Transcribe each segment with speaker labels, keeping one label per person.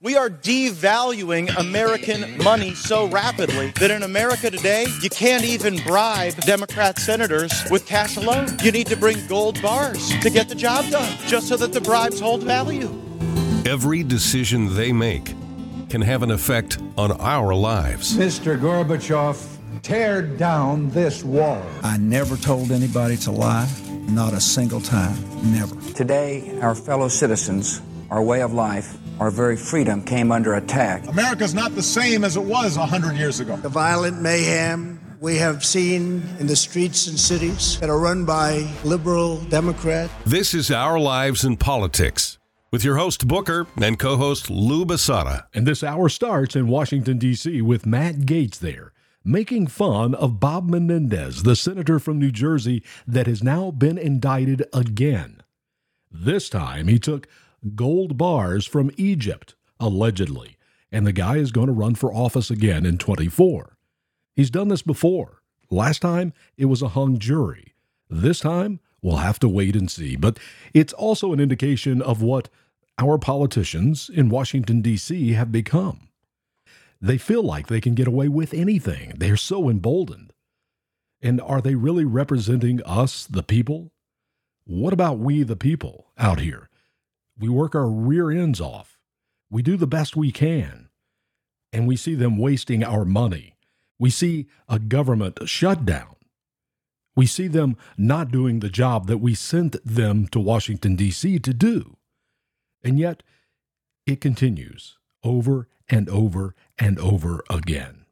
Speaker 1: We are devaluing American money so rapidly that in America today, you can't even bribe Democrat senators with cash alone. You need to bring gold bars to get the job done, just so that the bribes hold value.
Speaker 2: Every decision they make can have an effect on our lives.
Speaker 3: Mr. Gorbachev, tear down this wall.
Speaker 4: I never told anybody to lie, not a single time, never.
Speaker 5: Today, our fellow citizens, our way of life, our very freedom came under attack.
Speaker 6: America's not the same as it was 100 years ago.
Speaker 7: The violent mayhem we have seen in the streets and cities that are run by liberal Democrats.
Speaker 2: This is Our Lives in Politics with your host Booker and co-host Lou Basada.
Speaker 8: And this hour starts in Washington D.C. with Matt Gaetz there making fun of Bob Menendez, the senator from New Jersey that has now been indicted again. This time he took gold bars from Egypt, allegedly, and the guy is going to run for office again in 24. He's done this before. Last time, it was a hung jury. This time, we'll have to wait and see. But it's also an indication of what our politicians in Washington, D.C. have become. They feel like they can get away with anything. They're so emboldened. And are they really representing us, the people? What about we, the people, out here? We work our rear ends off. We do the best we can. And we see them wasting our money. We see a government shutdown. We see them not doing the job that we sent them to Washington, D.C. to do. And yet, it continues over and over and over again.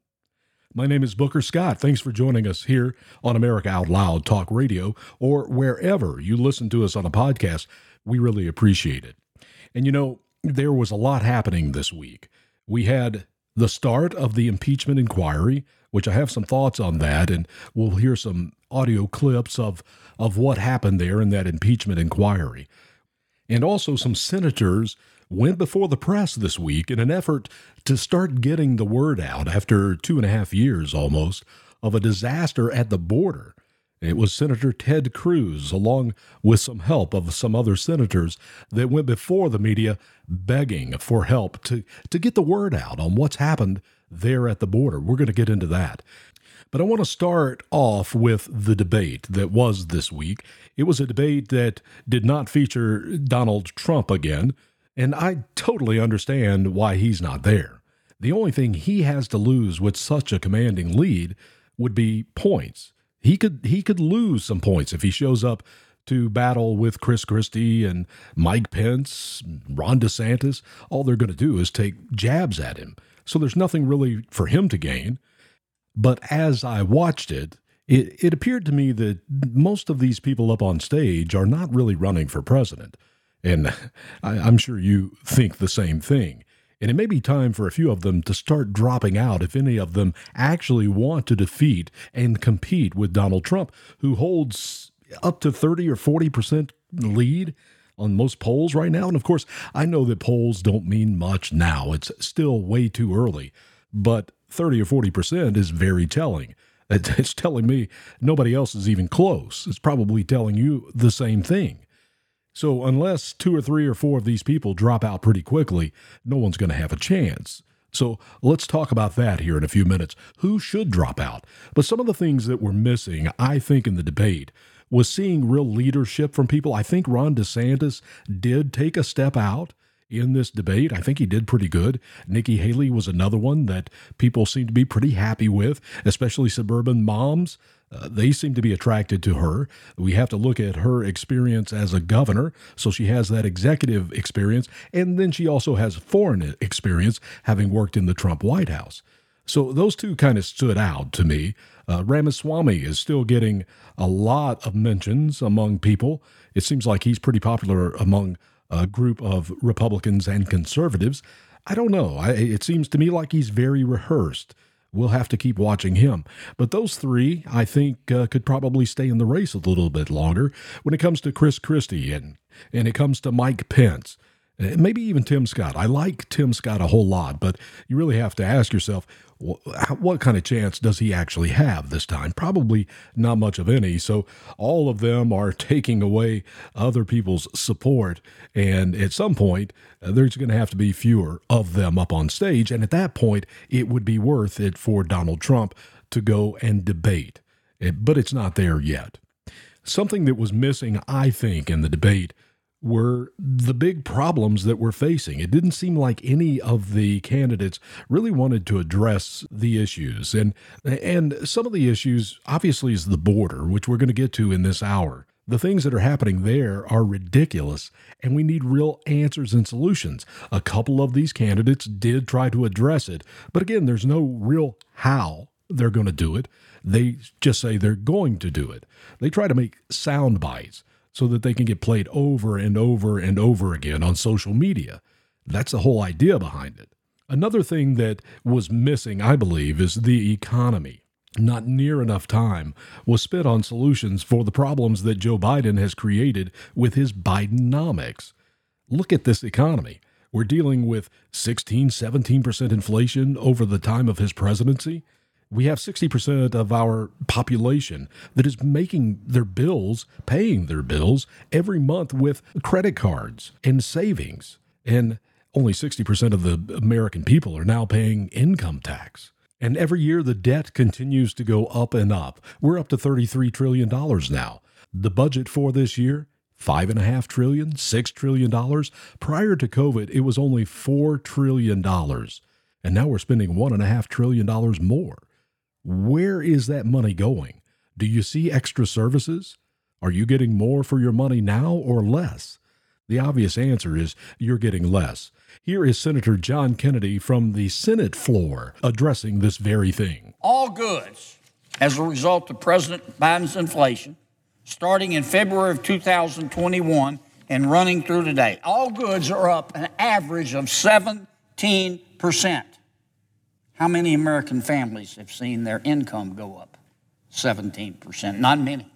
Speaker 8: My name is Booker Scott. Thanks for joining us here on America Out Loud Talk Radio or wherever you listen to us on a podcast. We really appreciate it. And you know, there was a lot happening this week. We had the start of the impeachment inquiry, which I have some thoughts on that, and we'll hear some audio clips of, of what happened there in that impeachment inquiry. And also, some senators went before the press this week in an effort to start getting the word out after two and a half years almost of a disaster at the border it was Senator Ted Cruz, along with some help of some other senators, that went before the media begging for help to, to get the word out on what's happened there at the border. We're going to get into that. But I want to start off with the debate that was this week. It was a debate that did not feature Donald Trump again, and I totally understand why he's not there. The only thing he has to lose with such a commanding lead would be points. He could he could lose some points if he shows up to battle with Chris Christie and Mike Pence, Ron DeSantis. All they're going to do is take jabs at him. So there's nothing really for him to gain. But as I watched it, it, it appeared to me that most of these people up on stage are not really running for president. And I, I'm sure you think the same thing. And it may be time for a few of them to start dropping out if any of them actually want to defeat and compete with Donald Trump, who holds up to 30 or 40% lead on most polls right now. And of course, I know that polls don't mean much now, it's still way too early, but 30 or 40% is very telling. It's telling me nobody else is even close. It's probably telling you the same thing. So, unless two or three or four of these people drop out pretty quickly, no one's going to have a chance. So, let's talk about that here in a few minutes. Who should drop out? But some of the things that were missing, I think, in the debate was seeing real leadership from people. I think Ron DeSantis did take a step out in this debate. I think he did pretty good. Nikki Haley was another one that people seem to be pretty happy with, especially suburban moms. Uh, they seem to be attracted to her. We have to look at her experience as a governor. So she has that executive experience. And then she also has foreign experience, having worked in the Trump White House. So those two kind of stood out to me. Uh, Ramaswamy is still getting a lot of mentions among people. It seems like he's pretty popular among a group of Republicans and conservatives. I don't know. I, it seems to me like he's very rehearsed. We'll have to keep watching him. But those three, I think, uh, could probably stay in the race a little bit longer when it comes to Chris Christie and, and it comes to Mike Pence. Maybe even Tim Scott. I like Tim Scott a whole lot, but you really have to ask yourself what kind of chance does he actually have this time? Probably not much of any. So all of them are taking away other people's support. And at some point, uh, there's going to have to be fewer of them up on stage. And at that point, it would be worth it for Donald Trump to go and debate. But it's not there yet. Something that was missing, I think, in the debate were the big problems that we're facing. It didn't seem like any of the candidates really wanted to address the issues. And and some of the issues obviously is the border, which we're going to get to in this hour. The things that are happening there are ridiculous, and we need real answers and solutions. A couple of these candidates did try to address it, but again, there's no real how they're going to do it. They just say they're going to do it. They try to make sound bites so that they can get played over and over and over again on social media. That's the whole idea behind it. Another thing that was missing, I believe, is the economy. Not near enough time was spent on solutions for the problems that Joe Biden has created with his Bidenomics. Look at this economy. We're dealing with 16, 17% inflation over the time of his presidency. We have 60% of our population that is making their bills, paying their bills every month with credit cards and savings. And only 60% of the American people are now paying income tax. And every year the debt continues to go up and up. We're up to $33 trillion now. The budget for this year, five and a half trillion, six trillion dollars. Prior to COVID, it was only four trillion dollars. And now we're spending one and a half trillion dollars more. Where is that money going? Do you see extra services? Are you getting more for your money now or less? The obvious answer is you're getting less. Here is Senator John Kennedy from the Senate floor addressing this very thing.
Speaker 9: All goods, as a result of President Biden's inflation, starting in February of 2021 and running through today, all goods are up an average of 17 percent. How many American families have seen their income go up 17%? Not many.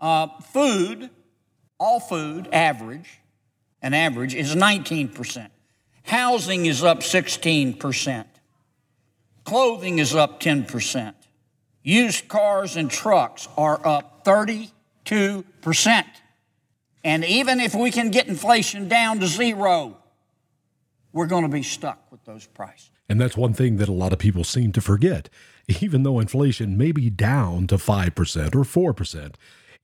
Speaker 9: Uh, food, all food, average, an average is 19%. Housing is up 16%. Clothing is up 10%. Used cars and trucks are up 32%. And even if we can get inflation down to zero, we're going to be stuck with those prices.
Speaker 8: And that's one thing that a lot of people seem to forget. Even though inflation may be down to 5% or 4%,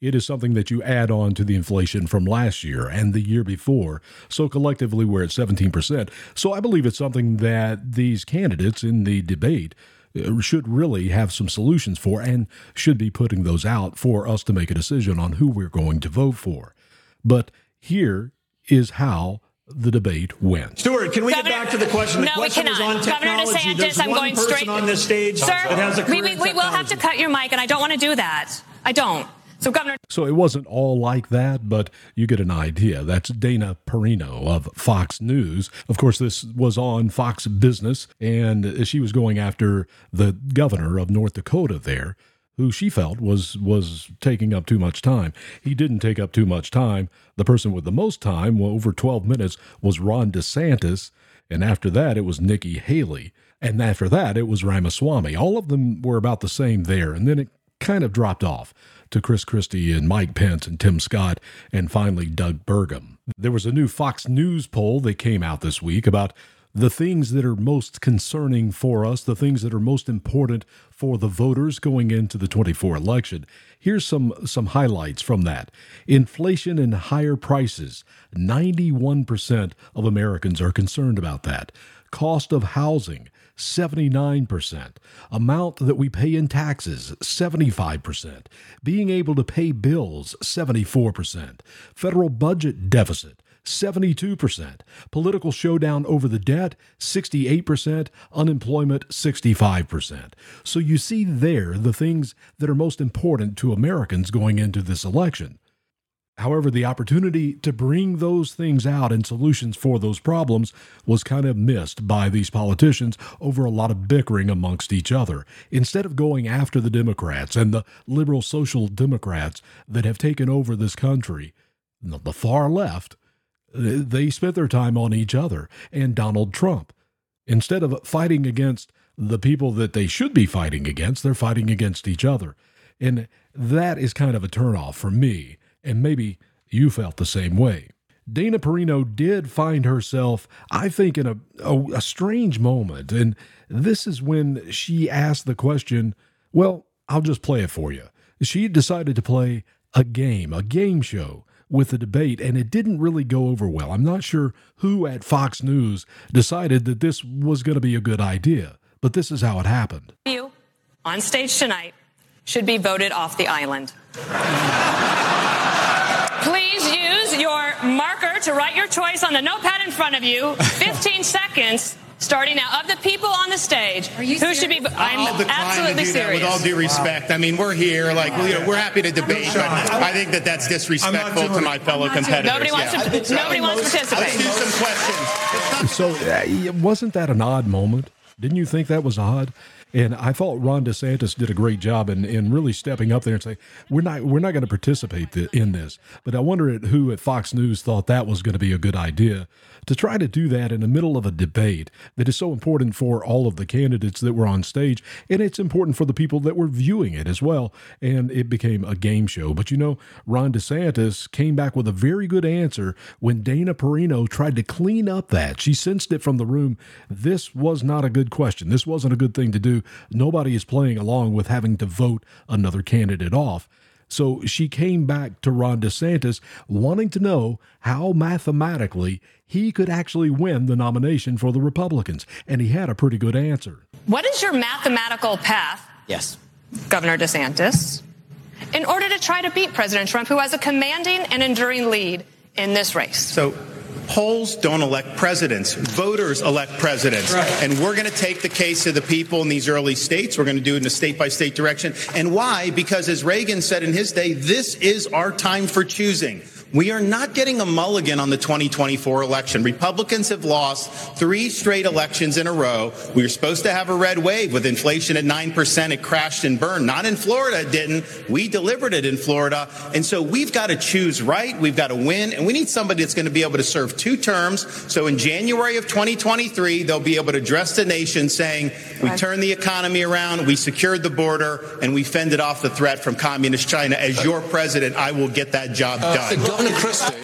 Speaker 8: it is something that you add on to the inflation from last year and the year before. So collectively, we're at 17%. So I believe it's something that these candidates in the debate uh, should really have some solutions for and should be putting those out for us to make a decision on who we're going to vote for. But here is how the debate went.
Speaker 10: Stuart, can we Governor, get back to the question? The
Speaker 11: no,
Speaker 10: question
Speaker 11: we
Speaker 10: cannot. Governor
Speaker 11: DeSantis,
Speaker 10: There's
Speaker 11: I'm going straight
Speaker 10: on this stage.
Speaker 11: Sir, we, we, we will have to cut your mic, and I don't want to do that. I don't. So, Governor.
Speaker 8: So it wasn't all like that, but you get an idea. That's Dana Perino of Fox News. Of course, this was on Fox Business, and she was going after the governor of North Dakota there who she felt was was taking up too much time. He didn't take up too much time. The person with the most time, well, over 12 minutes, was Ron DeSantis, and after that it was Nikki Haley, and after that it was Ramaswamy. All of them were about the same there, and then it kind of dropped off to Chris Christie and Mike Pence and Tim Scott and finally Doug Burgum. There was a new Fox News poll that came out this week about the things that are most concerning for us, the things that are most important for the voters going into the 24 election. Here's some some highlights from that. Inflation and higher prices. 91% of Americans are concerned about that. Cost of housing. 79%. Amount that we pay in taxes, 75%. Being able to pay bills, 74%. Federal budget deficit, 72%. Political showdown over the debt, 68%. Unemployment, 65%. So you see there the things that are most important to Americans going into this election. However, the opportunity to bring those things out and solutions for those problems was kind of missed by these politicians over a lot of bickering amongst each other. Instead of going after the Democrats and the liberal social Democrats that have taken over this country, the far left They spent their time on each other and Donald Trump. Instead of fighting against the people that they should be fighting against, they're fighting against each other. And that is kind of a turnoff for me. And maybe you felt the same way. Dana Perino did find herself, I think, in a, a, a, strange moment. And this is when she asked the question well, I'll just play it for you. She decided to play a game, a game show with the debate, and it didn't really go over well. I'm not sure who at Fox News decided that this was going to be a good idea, but this is how it happened.
Speaker 11: You, on stage tonight, should be voted off the island. Please use your marker to write your choice on the notepad in front of you. 15 seconds starting now. Of the people on the stage, who should be? I'm absolutely serious.
Speaker 10: with all due respect, I mean, we're here, like, you know, we're happy to debate, but I think that that's disrespectful to my fellow competitors.
Speaker 11: Nobody wants
Speaker 10: yeah.
Speaker 11: to. Nobody wants to participate.
Speaker 10: Let's do some questions.
Speaker 8: So, uh, wasn't that an odd moment? Didn't you think that was odd? And I thought Ron DeSantis did a great job in, in really stepping up there and saying we're not we're not going to participate in this. But I wonder at who at Fox News thought that was going to be a good idea to try to do that in the middle of a debate that is so important for all of the candidates that were on stage, and it's important for the people that were viewing it as well. And it became a game show. But you know, Ron DeSantis came back with a very good answer when Dana Perino tried to clean up that. She sensed it from the room. This was not a good question. This wasn't a good thing to do. Nobody is playing along with having to vote another candidate off. So she came back to Ron DeSantis wanting to know how mathematically he could actually win the nomination for the Republicans. And he had a pretty good answer.
Speaker 11: What is your mathematical path?
Speaker 12: Yes.
Speaker 11: Governor DeSantis, in order to try to beat President Trump, who has a commanding and enduring lead in this race.
Speaker 10: So polls don't elect presidents. Voters elect presidents. Right. And we're going to take the case of the people in these early states. We're going to do it in a state by state direction. And why? Because as Reagan said in his day, this is our time for choosing. We are not getting a mulligan on the 2024 election. Republicans have lost three straight elections in a row. We were supposed to have a red wave with inflation at 9%. It crashed and burned. Not in Florida, it didn't. We delivered it in Florida. And so we've got to choose right. We've got to win. And we need somebody that's going to be able to serve two terms. So in January of 2023, they'll be able to address the nation saying, we turned the economy around, we secured the border, and we fended off the threat from communist China. As your president, I will get that job uh, uh, done.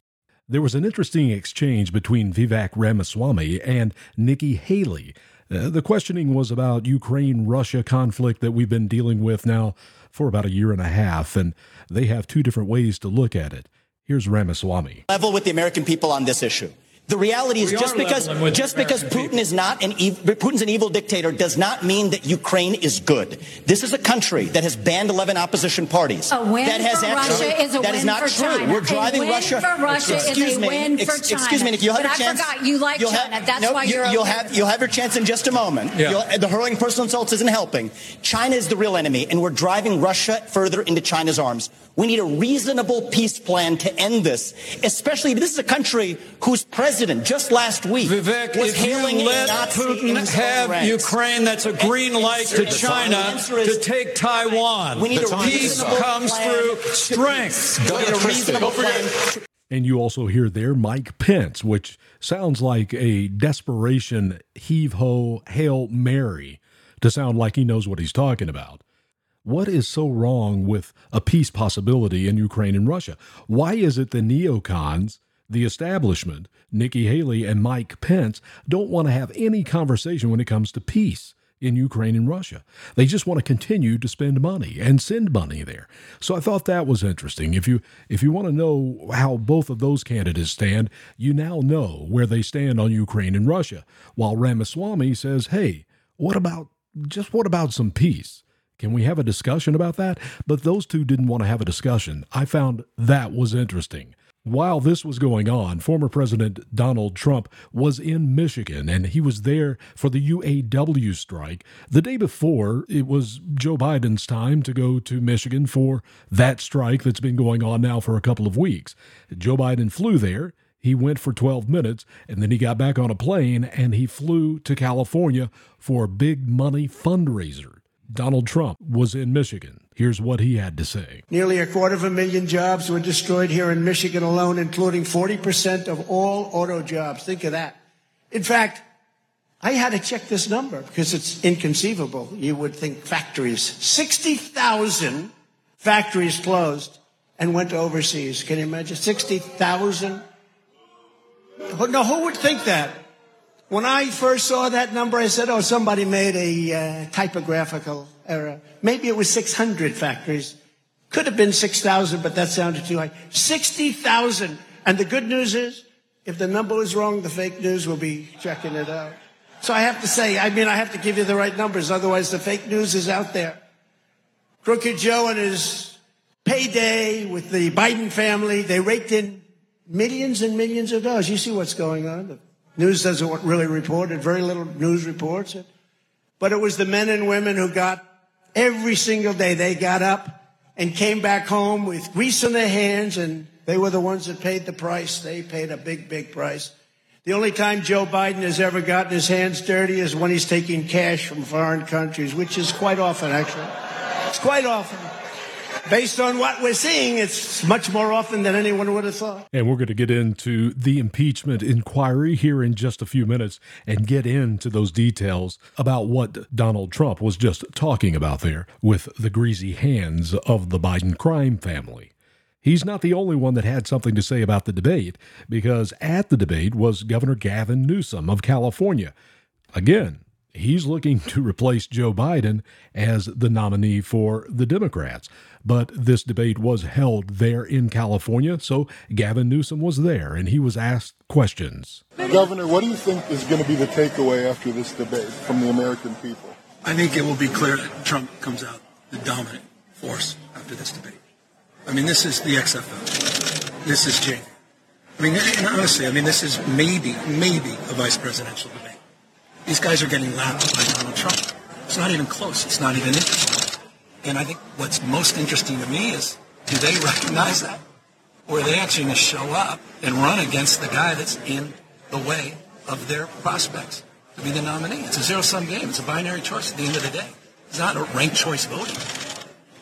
Speaker 8: There was an interesting exchange between Vivek Ramaswamy and Nikki Haley. Uh, the questioning was about Ukraine Russia conflict that we've been dealing with now for about a year and a half, and they have two different ways to look at it. Here's Ramaswamy.
Speaker 12: Level with the American people on this issue. The reality is, just because just because Putin people. is not an ev- Putin's an evil dictator does not mean that Ukraine is good. This is a country that has banned 11 opposition parties.
Speaker 13: A win
Speaker 12: that has
Speaker 13: for
Speaker 12: actually,
Speaker 13: Russia is a
Speaker 12: that
Speaker 13: win
Speaker 12: is not
Speaker 13: for
Speaker 12: true.
Speaker 13: China.
Speaker 12: We're driving
Speaker 13: a win
Speaker 12: Russia.
Speaker 13: for Russia
Speaker 12: excuse
Speaker 13: is a
Speaker 12: me,
Speaker 13: win
Speaker 12: ex-
Speaker 13: for China.
Speaker 12: Excuse me, Nick. You'll have
Speaker 13: but
Speaker 12: a chance.
Speaker 13: I forgot you like
Speaker 12: you'll
Speaker 13: China.
Speaker 12: Have,
Speaker 13: That's
Speaker 12: no,
Speaker 13: why you're.
Speaker 12: You'll have you'll have your chance in just a moment. Yeah. the hurling personal insults isn't helping. China is the real enemy, and we're driving Russia further into China's arms. We need a reasonable peace plan to end this, especially this is a country whose president just last week
Speaker 14: Vivek,
Speaker 12: was
Speaker 14: if hailing you let Putin have Ukraine, that's a green light to China to take Taiwan.
Speaker 12: We need a
Speaker 14: peace comes through strength.
Speaker 12: We a reasonable plan.
Speaker 8: And you also hear there Mike Pence, which sounds like a desperation heave ho Hail Mary to sound like he knows what he's talking about. What is so wrong with a peace possibility in Ukraine and Russia? Why is it the neocons, the establishment, Nikki Haley and Mike Pence, don't want to have any conversation when it comes to peace? in Ukraine and Russia. They just want to continue to spend money and send money there. So I thought that was interesting. If you if you want to know how both of those candidates stand, you now know where they stand on Ukraine and Russia. While Ramaswamy says, "Hey, what about just what about some peace?" Can we have a discussion about that? But those two didn't want to have a discussion. I found that was interesting. While this was going on, former President Donald Trump was in Michigan and he was there for the UAW strike. The day before, it was Joe Biden's time to go to Michigan for that strike that's been going on now for a couple of weeks. Joe Biden flew there. He went for 12 minutes and then he got back on a plane and he flew to California for a big money fundraiser Donald Trump was in Michigan. Here's what he had to say.
Speaker 7: Nearly a quarter of a million jobs were destroyed here in Michigan alone, including 40% of all auto jobs. Think of that. In fact, I had to check this number because it's inconceivable. You would think factories, 60,000 factories closed and went overseas. Can you imagine? 60,000? No, who would think that? When I first saw that number, I said, oh, somebody made a uh, typographical error. Maybe it was 600 factories. Could have been 6,000, but that sounded too high. 60,000. And the good news is, if the number is wrong, the fake news will be checking it out. So I have to say, I mean, I have to give you the right numbers. Otherwise, the fake news is out there. Crooked Joe and his payday with the Biden family, they raked in millions and millions of dollars. You see what's going on. News doesn't really report it. Very little news reports it. But it was the men and women who got every single day. They got up and came back home with grease on their hands and they were the ones that paid the price. They paid a big, big price. The only time Joe Biden has ever gotten his hands dirty is when he's taking cash from foreign countries, which is quite often, actually. It's quite often based on what we're seeing, it's much more often than anyone would have thought.
Speaker 8: And we're going to get into the impeachment inquiry here in just a few minutes and get into those details about what Donald Trump was just talking about there with the greasy hands of the Biden crime family. He's not the only one that had something to say about the debate, because at the debate was Governor Gavin Newsom of California. Again, he's looking to replace Joe Biden as the nominee for the Democrats. But this debate was held there in California, so Gavin Newsom was there and he was asked questions.
Speaker 13: Governor, what do you think is going to be the takeaway after this debate from the American people?
Speaker 15: I think it will be clear that Trump comes out the dominant force after this debate. I mean, this is the XFL. This is Jake. I mean, and honestly, I mean, this is maybe, maybe a vice presidential debate. These guys are getting lapped by Donald Trump. It's not even close. It's not even interesting. And I think what's most interesting to me is do they recognize that? Or are they actually going to show up and run against the guy that's in the way of their prospects to be the nominee? It's a zero-sum game. It's a binary choice at the end of the day. It's not a ranked choice voting.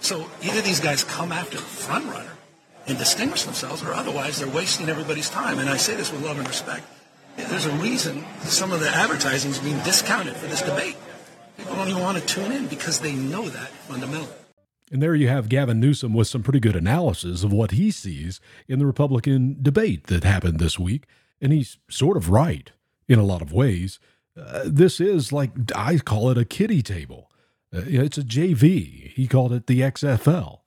Speaker 15: So either these guys come after the front runner and distinguish themselves, or otherwise they're wasting everybody's time. And I say this with love and respect. There's a reason some of the advertising is being discounted for this debate. People don't even want to tune in because they know that fundamentally.
Speaker 8: And there you have Gavin Newsom with some pretty good analysis of what he sees in the Republican debate that happened this week. And he's sort of right in a lot of ways. Uh, this is like, I call it a kiddie table. Uh, it's a JV. He called it the XFL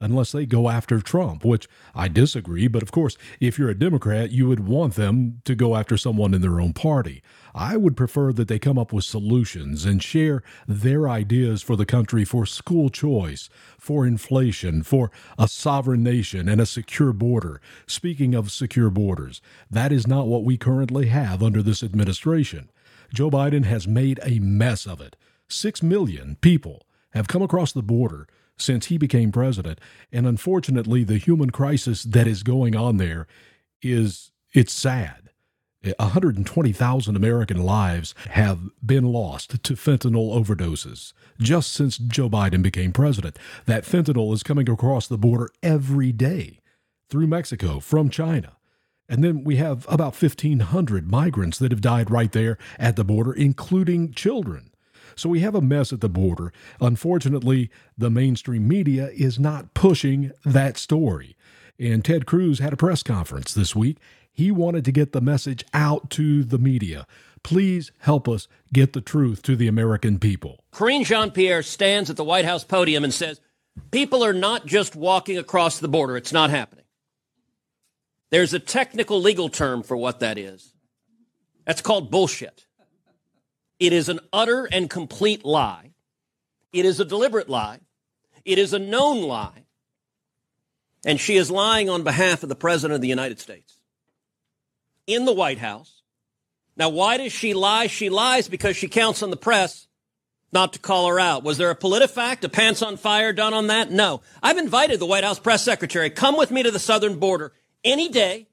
Speaker 8: unless they go after Trump, which I disagree. But of course, if you're a Democrat, you would want them to go after someone in their own party. I would prefer that they come up with solutions and share their ideas for the country for school choice, for inflation, for a sovereign nation and a secure border. Speaking of secure borders, that is not what we currently have under this administration. Joe Biden has made a mess of it. Six million people have come across the border since he became president. And unfortunately, the human crisis that is going on there is it's sad. 120,000 American lives have been lost to fentanyl overdoses just since Joe Biden became president. That fentanyl is coming across the border every day through Mexico from China. And then we have about 1,500 migrants that have died right there at the border, including children. So we have a mess at the border. Unfortunately, the mainstream media is not pushing that story. And Ted Cruz had a press conference this week. He wanted to get the message out to the media. Please help us get the truth to the American people.
Speaker 16: Karine Jean Pierre stands at the White House podium and says, People are not just walking across the border. It's not happening. There's a technical legal term for what that is. That's called bullshit. It is an utter and complete lie. It is a deliberate lie. It is a known lie. And she is lying on behalf of the President of the United States in the White House. Now, why does she lie? She lies because she counts on the press not to call her out. Was there a PolitiFact, a pants on fire done on that? No. I've invited the White House press secretary, come with me to the southern border any day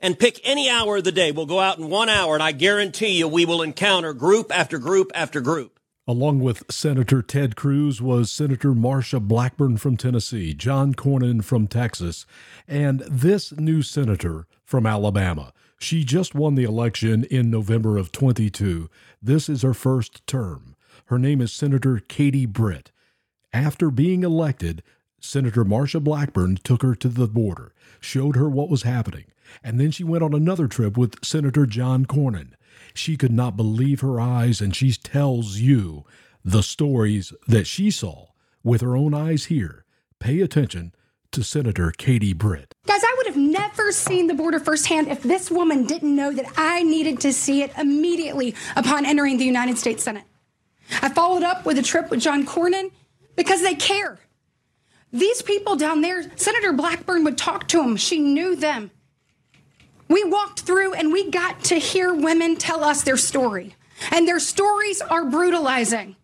Speaker 16: and pick any hour of the day. We'll go out in one hour, and I guarantee you we will encounter group after group after group.
Speaker 8: Along with Senator Ted Cruz was Senator Marsha Blackburn from Tennessee, John Cornyn from Texas, and this new senator from Alabama. She just won the election in November of 22. This is her first term. Her name is Senator Katie Britt. After being elected, Senator Marsha Blackburn took her to the border, showed her what was happening, and then she went on another trip with Senator John Cornyn. She could not believe her eyes, and she tells you the stories that she saw with her own eyes here. Pay attention to Senator Katie Britt.
Speaker 17: Guys, I would have never seen the border firsthand if this woman didn't know that I needed to see it immediately upon entering the United States Senate. I followed up with a trip with John Cornyn because they care. These people down there, Senator Blackburn would talk to them. She knew them. We walked through and we got to hear women tell us their story. And their stories are brutalizing.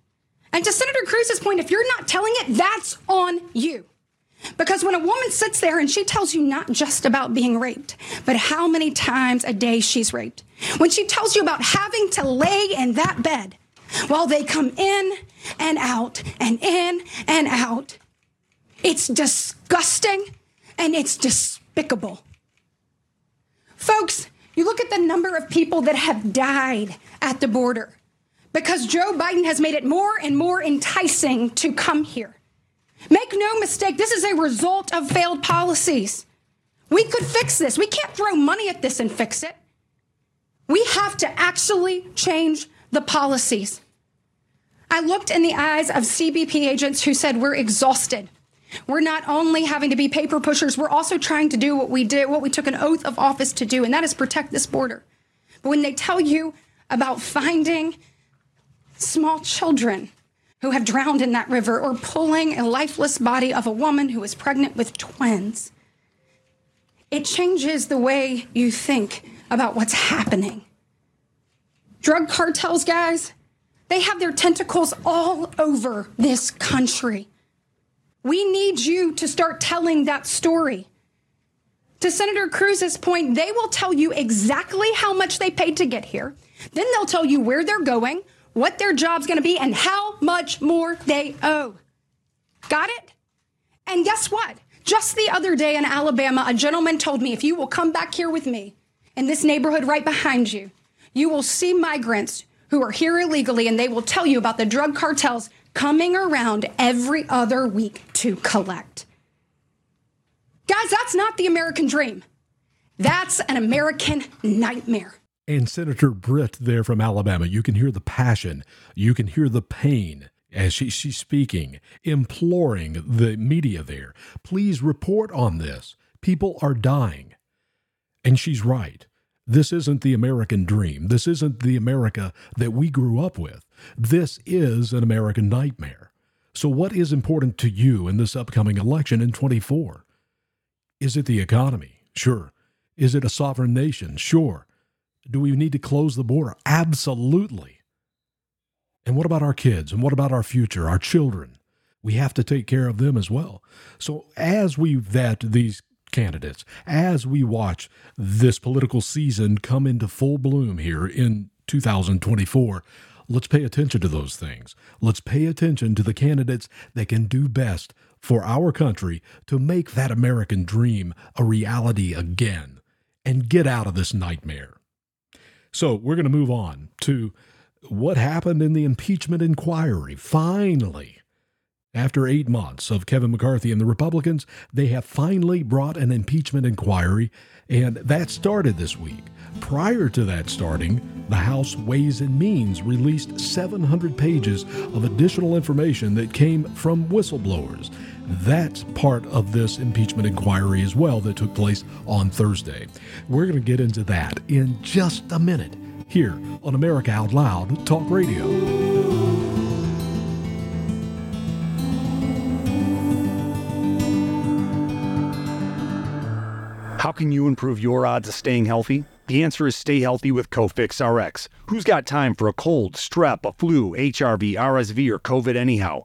Speaker 17: And to Senator Cruz's point, if you're not telling it, that's on you. Because when a woman sits there and she tells you not just about being raped, but how many times a day she's raped, when she tells you about having to lay in that bed while they come in and out and in and out, it's disgusting and it's despicable. Folks, you look at the number of people that have died at the border because Joe Biden has made it more and more enticing to come here. Make no mistake, this is a result of failed policies. We could fix this. We can't throw money at this and fix it. We have to actually change the policies. I looked in the eyes of CBP agents who said, We're exhausted. We're not only having to be paper pushers, we're also trying to do what we did, what we took an oath of office to do, and that is protect this border. But when they tell you about finding small children who have drowned in that river or pulling a lifeless body of a woman who is pregnant with twins, it changes the way you think about what's happening. Drug cartels, guys, they have their tentacles all over this country. We need you to start telling that story. To Senator Cruz's point, they will tell you exactly how much they paid to get here. Then they'll tell you where they're going, what their job's going to be, and how much more they owe. Got it? And guess what? Just the other day in Alabama, a gentleman told me if you will come back here with me in this neighborhood right behind you, you will see migrants who are here illegally and they will tell you about the drug cartels coming around every other week to collect. Guys, that's not the American dream. That's an American nightmare.
Speaker 8: And Senator Britt there from Alabama, you can hear the passion, you can hear the pain as she, she's speaking, imploring the media there, please report on this. People are dying. And she's right. This isn't the American dream. This isn't the America that we grew up with. This is an American nightmare. So, what is important to you in this upcoming election in 24? Is it the economy? Sure. Is it a sovereign nation? Sure. Do we need to close the border? Absolutely. And what about our kids? And what about our future, our children? We have to take care of them as well. So, as we vet these candidates, as we watch this political season come into full bloom here in 2024, let's pay attention to those things. Let's pay attention to the candidates that can do best for our country to make that American dream a reality again and get out of this nightmare. So, we're going to move on to what happened in the impeachment inquiry. Finally, after eight months of Kevin McCarthy and the Republicans, they have finally brought an impeachment inquiry, and that started this week. Prior to that starting, the House Ways and Means released 700 pages of additional information that came from whistleblowers. That's part of this impeachment inquiry as well that took place on Thursday. We're going to get into that in just a minute here on America Out Loud Talk Radio.
Speaker 18: How can you improve your odds of staying healthy? The answer is stay healthy with Cofix RX. Who's got time for a cold, strep, a flu, HRV, RSV, or COVID anyhow?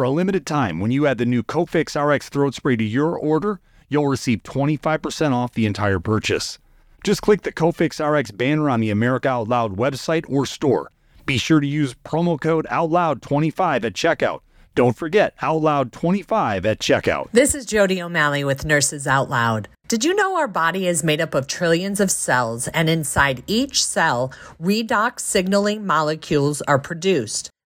Speaker 18: For a limited time, when you add the new Cofix RX throat spray to your order, you'll receive 25% off the entire purchase. Just click the Cofix RX banner on the America Out Loud website or store. Be sure to use promo code OUTLOUD25 at checkout. Don't forget OUTLOUD25 at checkout.
Speaker 19: This is Jody O'Malley with Nurses Out Loud. Did you know our body is made up of trillions of cells, and inside each cell, redox signaling molecules are produced?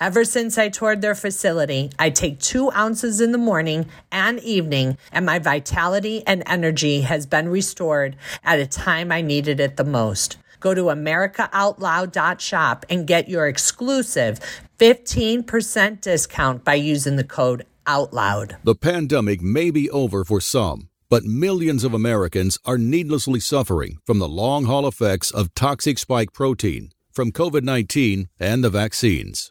Speaker 19: Ever since I toured their facility, I take two ounces in the morning and evening, and my vitality and energy has been restored at a time I needed it the most. Go to AmericaOutloud.shop and get your exclusive 15% discount by using the code OUTLOUD.
Speaker 20: The pandemic may be over for some, but millions of Americans are needlessly suffering from the long haul effects of toxic spike protein from COVID 19 and the vaccines.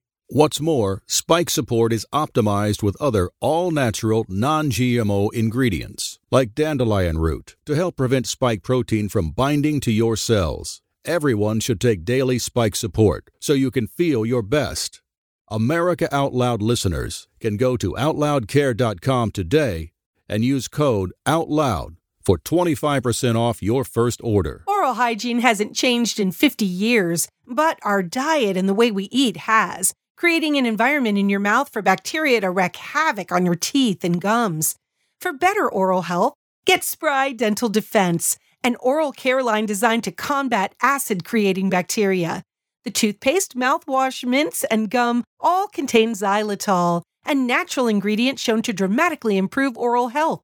Speaker 20: What's more, spike support is optimized with other all natural, non GMO ingredients, like dandelion root, to help prevent spike protein from binding to your cells. Everyone should take daily spike support so you can feel your best. America Out Loud listeners can go to OutLoudCare.com today and use code OUTLOUD for 25% off your first order.
Speaker 21: Oral hygiene hasn't changed in 50 years, but our diet and the way we eat has creating an environment in your mouth for bacteria to wreak havoc on your teeth and gums. For better oral health, get Spry Dental Defense, an oral care line designed to combat acid creating bacteria. The toothpaste, mouthwash, mints, and gum all contain xylitol, a natural ingredient shown to dramatically improve oral health.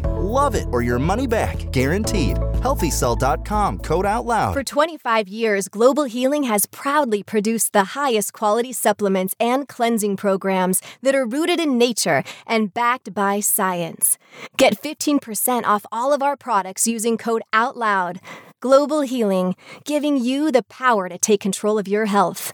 Speaker 22: Love it or your money back, guaranteed. HealthyCell.com, code out loud.
Speaker 23: For 25 years, Global Healing has proudly produced the highest quality supplements and cleansing programs that are rooted in nature and backed by science. Get 15% off all of our products using code OUTLOUD. Global Healing, giving you the power to take control of your health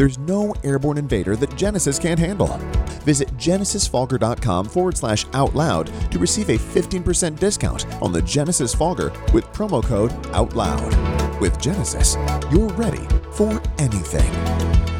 Speaker 24: There's no airborne invader that Genesis can't handle. Visit genesisfogger.com forward slash out loud to receive a 15% discount on the Genesis Fogger with promo code OUTLOUD. With Genesis, you're ready for anything.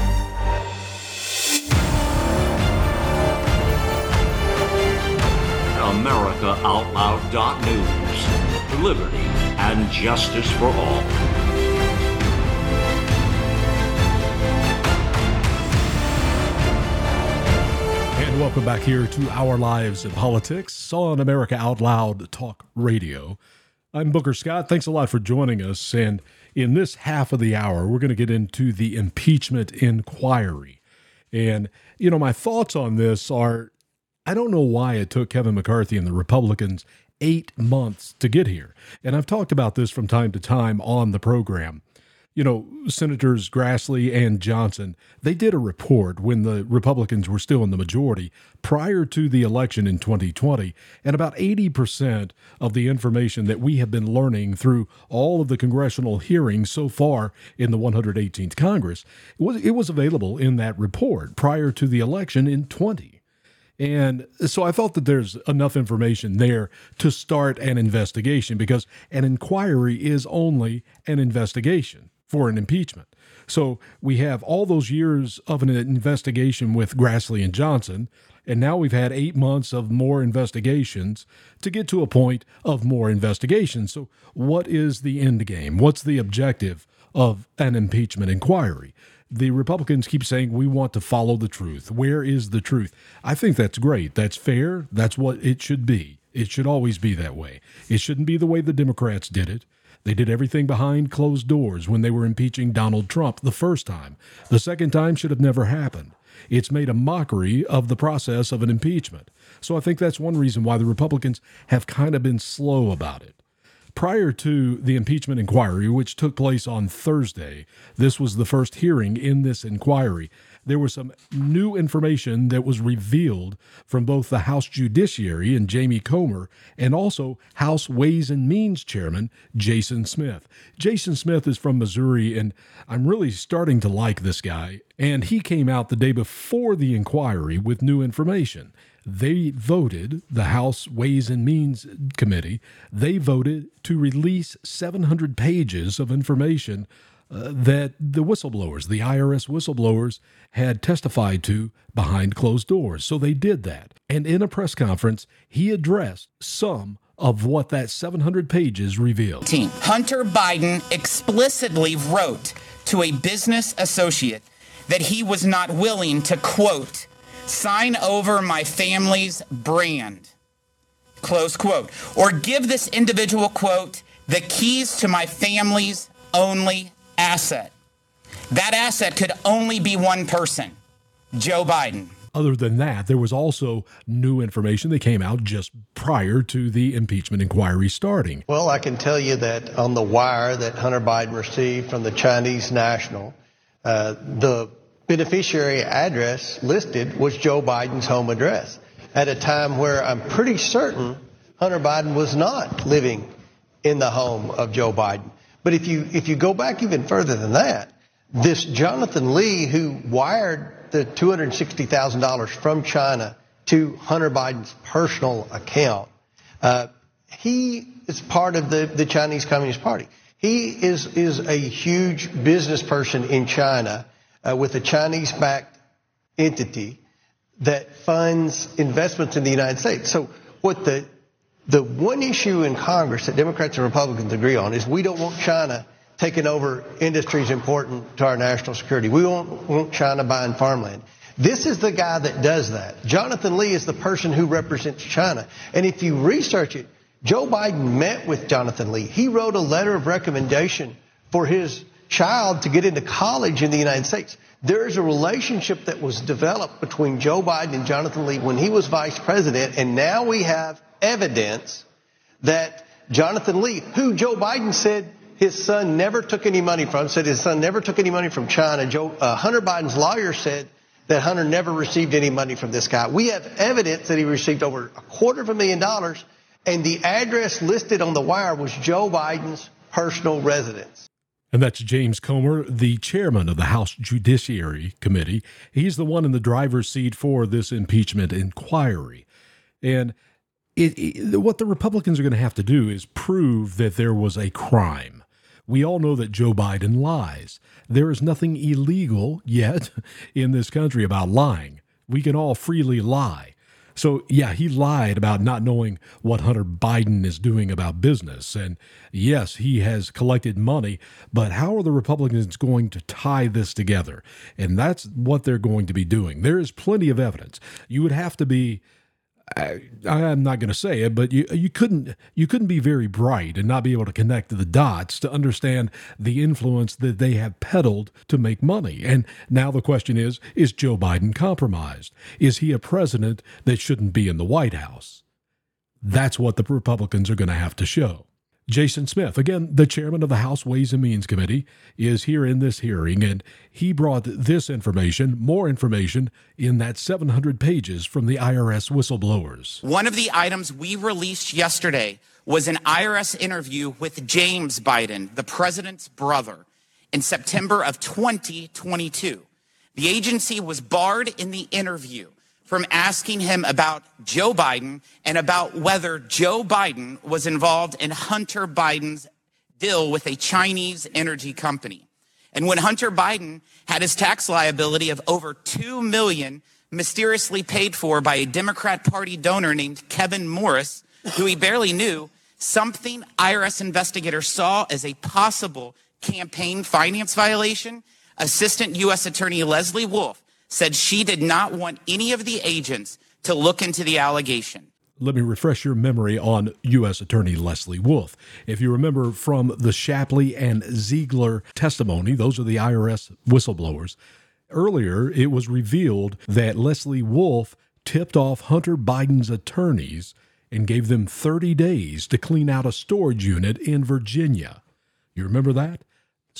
Speaker 25: AmericaOutloud.news. liberty, and justice for all.
Speaker 8: And welcome back here to Our Lives in Politics on America Out Loud Talk Radio. I'm Booker Scott. Thanks a lot for joining us. And in this half of the hour, we're going to get into the impeachment inquiry. And, you know, my thoughts on this are I don't know why it took Kevin McCarthy and the Republicans eight months to get here. And I've talked about this from time to time on the program you know, Senators Grassley and Johnson, they did a report when the Republicans were still in the majority prior to the election in 2020. And about 80% of the information that we have been learning through all of the congressional hearings so far in the 118th Congress, it was, it was available in that report prior to the election in 20. And so I felt that there's enough information there to start an investigation because an inquiry is only an investigation for an impeachment. So we have all those years of an investigation with Grassley and Johnson, and now we've had eight months of more investigations to get to a point of more investigations. So, what is the end game? What's the objective of an impeachment inquiry? The Republicans keep saying we want to follow the truth. Where is the truth? I think that's great. That's fair. That's what it should be. It should always be that way. It shouldn't be the way the Democrats did it. They did everything behind closed doors when they were impeaching Donald Trump the first time. The second time should have never happened. It's made a mockery of the process of an impeachment. So I think that's one reason why the Republicans have kind of been slow about it. Prior to the impeachment inquiry, which took place on Thursday, this was the first hearing in this inquiry there was some new information that was revealed from both the House Judiciary and Jamie Comer and also House Ways and Means Chairman Jason Smith. Jason Smith is from Missouri, and I'm really starting to like this guy. And he came out the day before the inquiry with new information they voted, the House Ways and Means Committee, they voted to release 700 pages of information uh, that the whistleblowers, the IRS whistleblowers, had testified to behind closed doors. So they did that. And in a press conference, he addressed some of what that 700 pages revealed.
Speaker 26: Hunter Biden explicitly wrote to a business associate that he was not willing to, quote, sign over my family's brand, close quote, or give this individual, quote, the keys to my family's only asset. That asset could only be one person Joe Biden.
Speaker 8: Other than that, there was also new information that came out just prior to the impeachment inquiry starting.
Speaker 27: Well, I can tell you that on the wire that Hunter Biden received from the Chinese national, uh, the beneficiary address listed was Joe Biden's home address at a time where I'm pretty certain Hunter Biden was not living in the home of Joe Biden. But if you, if you go back even further than that, this Jonathan Lee who wired the $260,000 from China to Hunter Biden's personal account, uh, he is part of the, the Chinese Communist Party. He is, is a huge business person in China uh, with a Chinese backed entity that funds investments in the United States. So what the the one issue in Congress that Democrats and Republicans agree on is we don't want China taking over industries important to our national security. We don't want China buying farmland. This is the guy that does that. Jonathan Lee is the person who represents China. And if you research it, Joe Biden met with Jonathan Lee. He wrote a letter of recommendation for his child to get into college in the United States. There is a relationship that was developed between Joe Biden and Jonathan Lee when he was vice president, and now we have evidence that Jonathan Lee, who Joe Biden said his son never took any money from, said his son never took any money from China. Joe, uh, Hunter Biden's lawyer said that Hunter never received any money from this guy. We have evidence that he received over a quarter of a million dollars, and the address listed on the wire was Joe Biden's personal residence.
Speaker 8: And that's James Comer, the chairman of the House Judiciary Committee. He's the one in the driver's seat for this impeachment inquiry. And it, it, what the Republicans are going to have to do is prove that there was a crime. We all know that Joe Biden lies. There is nothing illegal yet in this country about lying. We can all freely lie. So, yeah, he lied about not knowing what Hunter Biden is doing about business. And yes, he has collected money, but how are the Republicans going to tie this together? And that's what they're going to be doing. There is plenty of evidence. You would have to be I, am not going to say it, but you you couldn't you couldn't be very bright and not be able to connect the dots to understand the influence that they have peddled to make money. And now the question is: Is Joe Biden compromised? Is he a president that shouldn't be in the White House? That's what the Republicans are going to have to show. Jason Smith, again, the chairman of the House Ways and Means Committee, is here in this hearing, and he brought this information, more information, in that 700 pages from the IRS whistleblowers.
Speaker 26: One of the items we released yesterday was an IRS interview with James Biden, the president's brother, in September of 2022. The agency was barred in the interview from asking him about Joe Biden and about whether Joe Biden was involved in Hunter Biden's deal with a Chinese energy company. And when Hunter Biden had his tax liability of over 2 million mysteriously paid for by a Democrat Party donor named Kevin Morris, who he barely knew, something IRS investigators saw as a possible campaign finance violation, Assistant U.S. Attorney Lesley Wolf said she did not want any of the agents to look into the allegation.
Speaker 8: Let me refresh your memory on U.S. Attorney Lesley Wolf. If you remember from the Shapley and Ziegler testimony, those are the IRS whistleblowers. Earlier, it was revealed that Lesley Wolf tipped off Hunter Biden's attorneys and gave them 30 days to clean out a storage unit in Virginia. You remember that?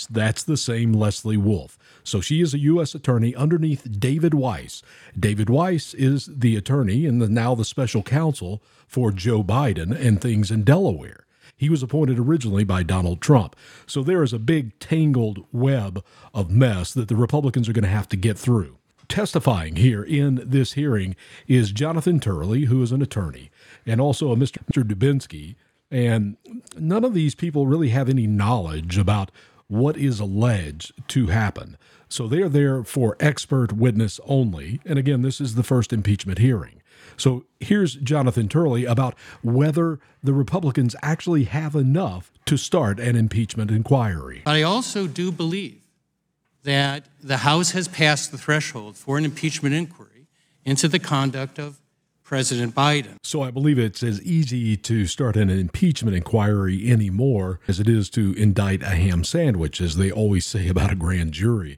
Speaker 8: That's the same Lesley Wolf. So she is a U.S. attorney underneath David Weiss. David Weiss is the attorney and the, now the special counsel for Joe Biden and things in Delaware. He was appointed originally by Donald Trump. So there is a big tangled web of mess that the Republicans are going to have to get through. Testifying here in this hearing is Jonathan Turley, who is an attorney, and also a Mr. Dubinsky. And none of these people really have any knowledge about what is alleged to happen. So they are there for expert witness only. And again, this is the first impeachment hearing. So here's Jonathan Turley about whether the Republicans actually have enough to start an impeachment inquiry.
Speaker 28: But I also do believe that the House has passed the threshold for an impeachment inquiry into the conduct of President Biden.
Speaker 8: So I believe it's as easy to start an impeachment inquiry anymore as it is to indict a ham sandwich, as they always say about a grand jury.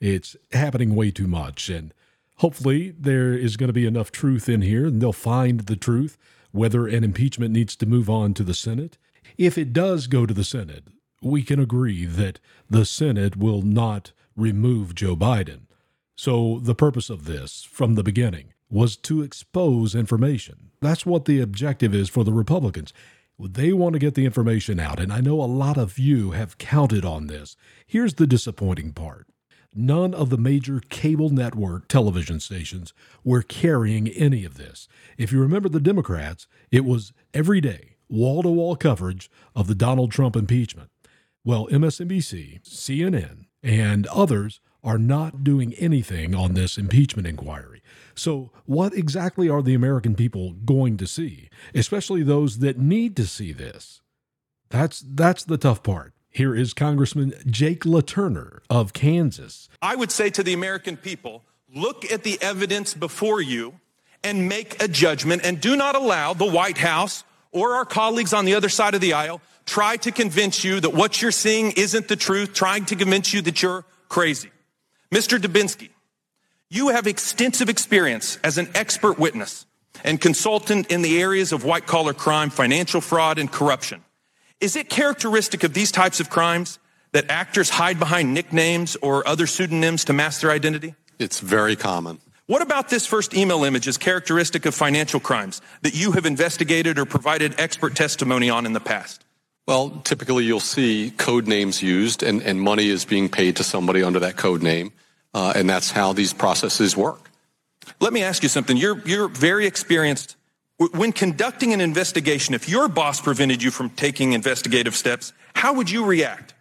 Speaker 8: It's happening way too much. And hopefully there is going to be enough truth in here and they'll find the truth, whether an impeachment needs to move on to the Senate. If it does go to the Senate, we can agree that the Senate will not remove Joe Biden. So the purpose of this from the beginning was to expose information. That's what the objective is for the Republicans. They want to get the information out, and I know a lot of you have counted on this. Here's the disappointing part none of the major cable network television stations were carrying any of this. If you remember the Democrats, it was every day, wall to wall coverage of the Donald Trump impeachment. Well, MSNBC, CNN, and others are not doing anything on this impeachment inquiry. So, what exactly are the American people going to see, especially those that need to see this? That's that's the tough part. Here is Congressman Jake LaTurner of Kansas.
Speaker 29: I would say to the American people, look at the evidence before you and make a judgment and do not allow the White House or our colleagues on the other side of the aisle try to convince you that what you're seeing isn't the truth, trying to convince you that you're crazy. Mr. Dubinsky, you have extensive experience as an expert witness and consultant in the areas of white collar crime, financial fraud, and corruption. Is it characteristic of these types of crimes that actors hide behind nicknames or other pseudonyms to mask their identity?
Speaker 30: It's very common.
Speaker 29: What about this first email image is characteristic of financial crimes that you have investigated or provided expert testimony on in the past?
Speaker 30: Well, typically you'll see code names used and, and money is being paid to somebody under that code name. Uh, and that's how these processes work.
Speaker 29: Let me ask you something. You're, you're very experienced. When conducting an investigation, if your boss prevented you from taking investigative steps, how would you react?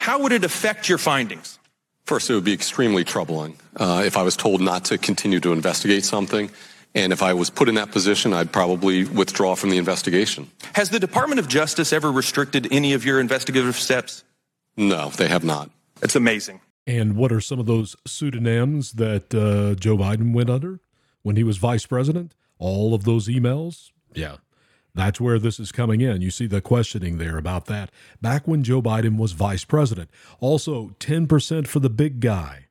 Speaker 29: How would it affect your findings?
Speaker 30: First, it would be extremely troubling uh, if I was told not to continue to investigate something And if I was put in that position, I'd probably withdraw from the investigation.
Speaker 29: Has the Department of Justice ever restricted any of your investigative steps?
Speaker 30: No, they have not.
Speaker 29: It's amazing.
Speaker 8: And what are some of those pseudonyms that uh, Joe Biden went under when he was vice president? All of those emails? Yeah. That's where this is coming in. You see the questioning there about that. Back when Joe Biden was vice president. Also, 10% for the big guy.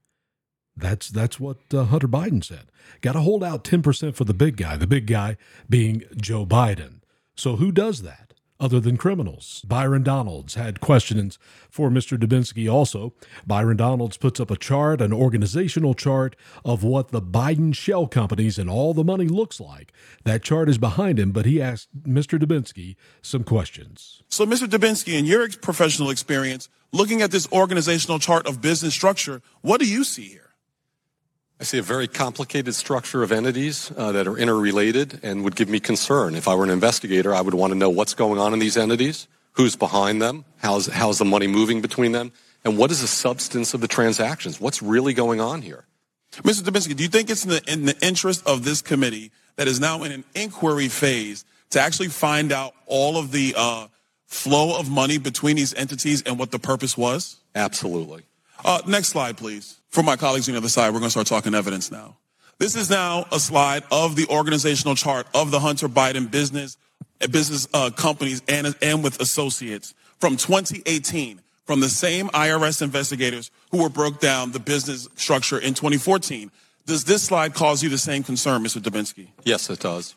Speaker 8: That's that's what uh, Hunter Biden said. Got to hold out 10% for the big guy, the big guy being Joe Biden. So who does that? Other than criminals. Byron Donalds had questions for Mr. Dubinsky also. Byron Donalds puts up a chart, an organizational chart of what the Biden shell companies and all the money looks like. That chart is behind him, but he asked Mr. Dubinsky some questions.
Speaker 31: So, Mr. Dubinsky, in your professional experience, looking at this organizational chart of business structure, what do you see here?
Speaker 30: I see a very complicated structure of entities uh, that are interrelated and would give me concern. If I were an investigator, I would want to know what's going on in these entities, who's behind them, how's, how's the money moving between them, and what is the substance of the transactions? What's really going on here?
Speaker 31: Mr. Dubinsky, do you think it's in the, in the interest of this committee that is now in an inquiry phase to actually find out all of the uh, flow of money between these entities and what the purpose was?
Speaker 30: Absolutely.
Speaker 31: Uh, next slide, please. For my colleagues on the other side, we're going to start talking evidence now. This is now a slide of the organizational chart of the Hunter Biden business, business uh, companies and, and with associates from 2018 from the same IRS investigators who were broke down the business structure in 2014. Does this slide cause you the same concern, Mr. Dubinsky?
Speaker 30: Yes, it does.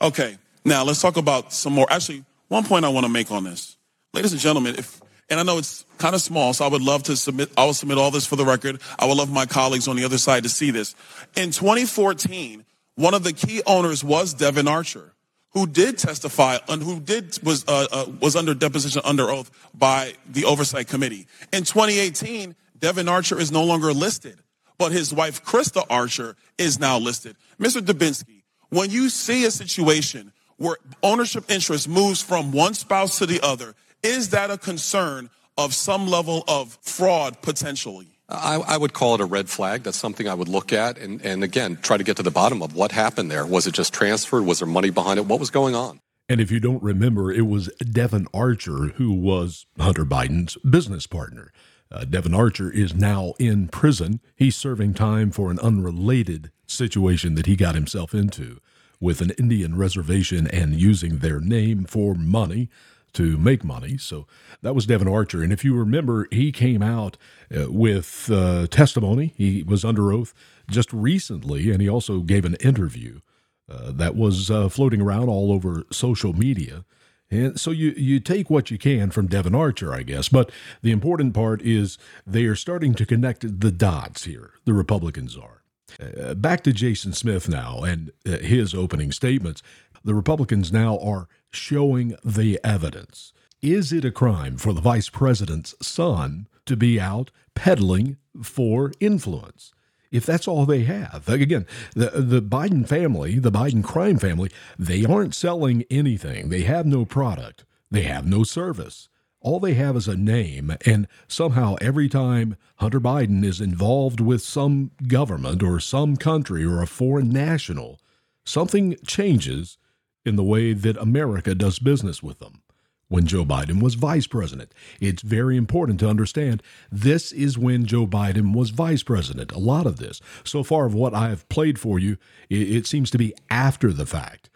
Speaker 31: Okay. Now let's talk about some more. Actually, one point I want to make on this. Ladies and gentlemen, if and I know it's kind of small, so I would love to submit, I will submit all this for the record. I would love my colleagues on the other side to see this. In 2014, one of the key owners was Devon Archer, who did testify and who did, was, uh, uh, was under deposition under oath by the oversight committee. In 2018, Devon Archer is no longer listed, but his wife, Krista Archer, is now listed. Mr. Dubinsky, when you see a situation where ownership interest moves from one spouse to the other, is that a concern of some level of fraud potentially?
Speaker 30: I, I, would call it a red flag. That's something I would look at and, and again, try to get to the bottom of what happened there. Was it just transferred? Was there money behind it? What was going on?
Speaker 8: And if you don't remember, it was Devon Archer who was Hunter Biden's business partner. Uh, Devon Archer is now in prison. He's serving time for an unrelated situation that he got himself into with an Indian reservation and using their name for money to make money. So that was Devon Archer. And if you remember, he came out uh, with uh, testimony. He was under oath just recently, and he also gave an interview uh, that was uh, floating around all over social media. And so you, you take what you can from Devon Archer, I guess. But the important part is they are starting to connect the dots here, the Republicans are. Uh, back to Jason Smith now and uh, his opening statements. The Republicans now are showing the evidence. Is it a crime for the vice president's son to be out peddling for influence? If that's all they have, again, the the Biden family, the Biden crime family, they aren't selling anything. They have no product. They have no service. All they have is a name, and somehow every time Hunter Biden is involved with some government or some country or a foreign national, something changes in the way that America does business with them when Joe Biden was vice president. It's very important to understand this is when Joe Biden was vice president. A lot of this, so far of what I have played for you, it, seems to be after the fact.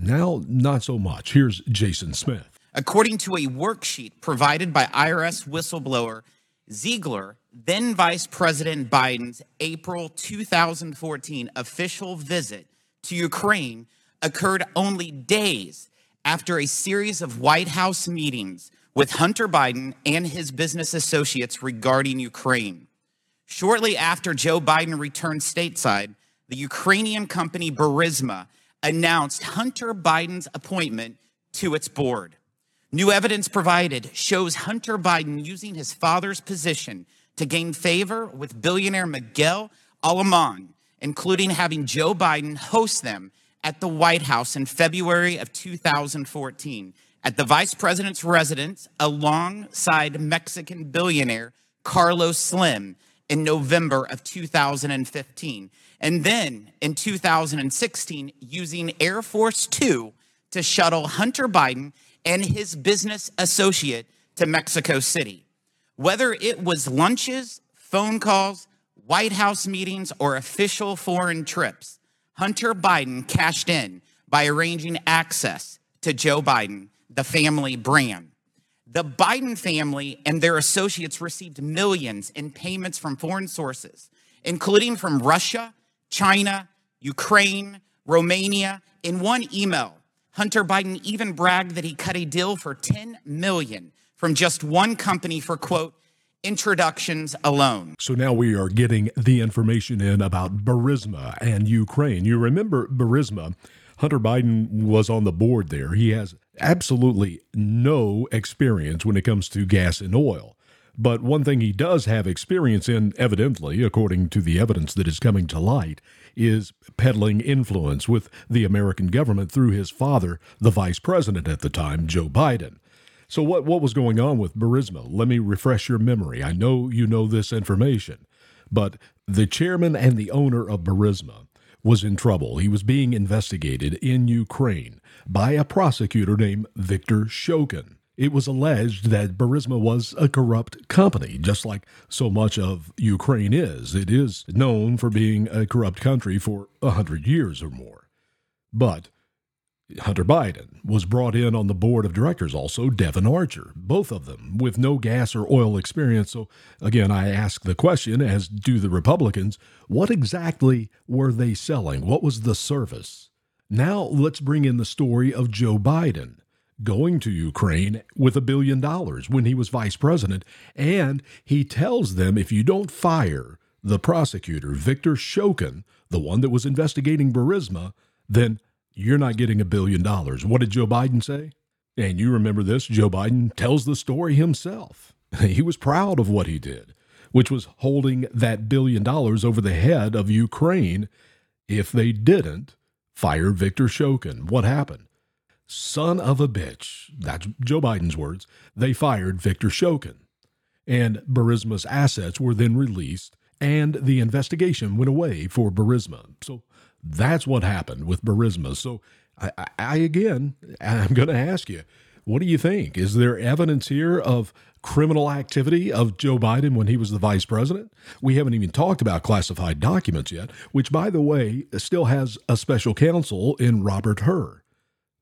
Speaker 8: Now, not so much. Here's Jason Smith.
Speaker 26: According to a worksheet provided by IRS whistleblower Ziegler, then Vice President Biden's April 2014 official visit to Ukraine occurred only days after a series of White House meetings with Hunter Biden and his business associates regarding Ukraine. Shortly after Joe Biden returned stateside, the Ukrainian company Burisma announced Hunter Biden's appointment to its board. New evidence provided shows Hunter Biden using his father's position to gain favor with billionaire Miguel Alemán, including having Joe Biden host them at the White House in February of 2014 at the vice president's residence alongside Mexican billionaire Carlos Slim in November of 2015. And then in 2016, using Air Force Two to shuttle Hunter Biden and his business associate to Mexico City. Whether it was lunches, phone calls, White House meetings, or official foreign trips, Hunter Biden cashed in by arranging access to Joe Biden, the family brand. The Biden family and their associates received millions in payments from foreign sources, including from Russia, China, Ukraine, Romania. In one email, Hunter Biden even bragged that he cut a deal for 10 million from just one company for quote introductions alone.
Speaker 8: So now we are getting the information in about Burisma and Ukraine. You remember Burisma, Hunter Biden was on the board there. He has absolutely no experience when it comes to gas and oil. But one thing he does have experience in, evidently, according to the evidence that is coming to light, is peddling influence with the American government through his father, the vice president at the time, Joe Biden. So, what, what was going on with Burisma? Let me refresh your memory. I know you know this information, but the chairman and the owner of Burisma was in trouble. He was being investigated in Ukraine by a prosecutor named Viktor Shokin. It was alleged that Burisma was a corrupt company, just like so much of Ukraine is. It is known for being a corrupt country for a hundred years or more. But Hunter Biden was brought in on the board of directors, also Devon Archer, both of them with no gas or oil experience. So, again, I ask the question, as do the Republicans, what exactly were they selling? What was the service? Now, let's bring in the story of Joe Biden going to Ukraine with a billion dollars when he was vice president. And he tells them if you don't fire the prosecutor, Viktor Shokin, the one that was investigating Burisma, then you're not getting a billion dollars. What did Joe Biden say? And you remember this Joe Biden tells the story himself. He was proud of what he did, which was holding that billion dollars over the head of Ukraine if they didn't fire Viktor Shokin. What happened? Son of a bitch. That's Joe Biden's words. They fired Viktor Shokin. And Burisma's assets were then released, and the investigation went away for Burisma. So that's what happened with Burisma. So I, I again, I'm going to ask you, what do you think? Is there evidence here of criminal activity of Joe Biden when he was the vice president? We haven't even talked about classified documents yet, which, by the way, still has a special counsel in Robert Hur.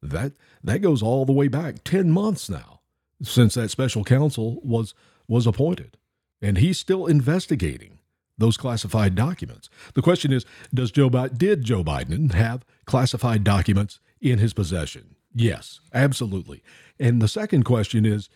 Speaker 8: That that goes all the way back 10 months now since that special counsel was was appointed. And he's still investigating those classified documents. The question is, does Joe Biden, did Joe Biden have classified documents in his possession? Yes, absolutely. And the second question is,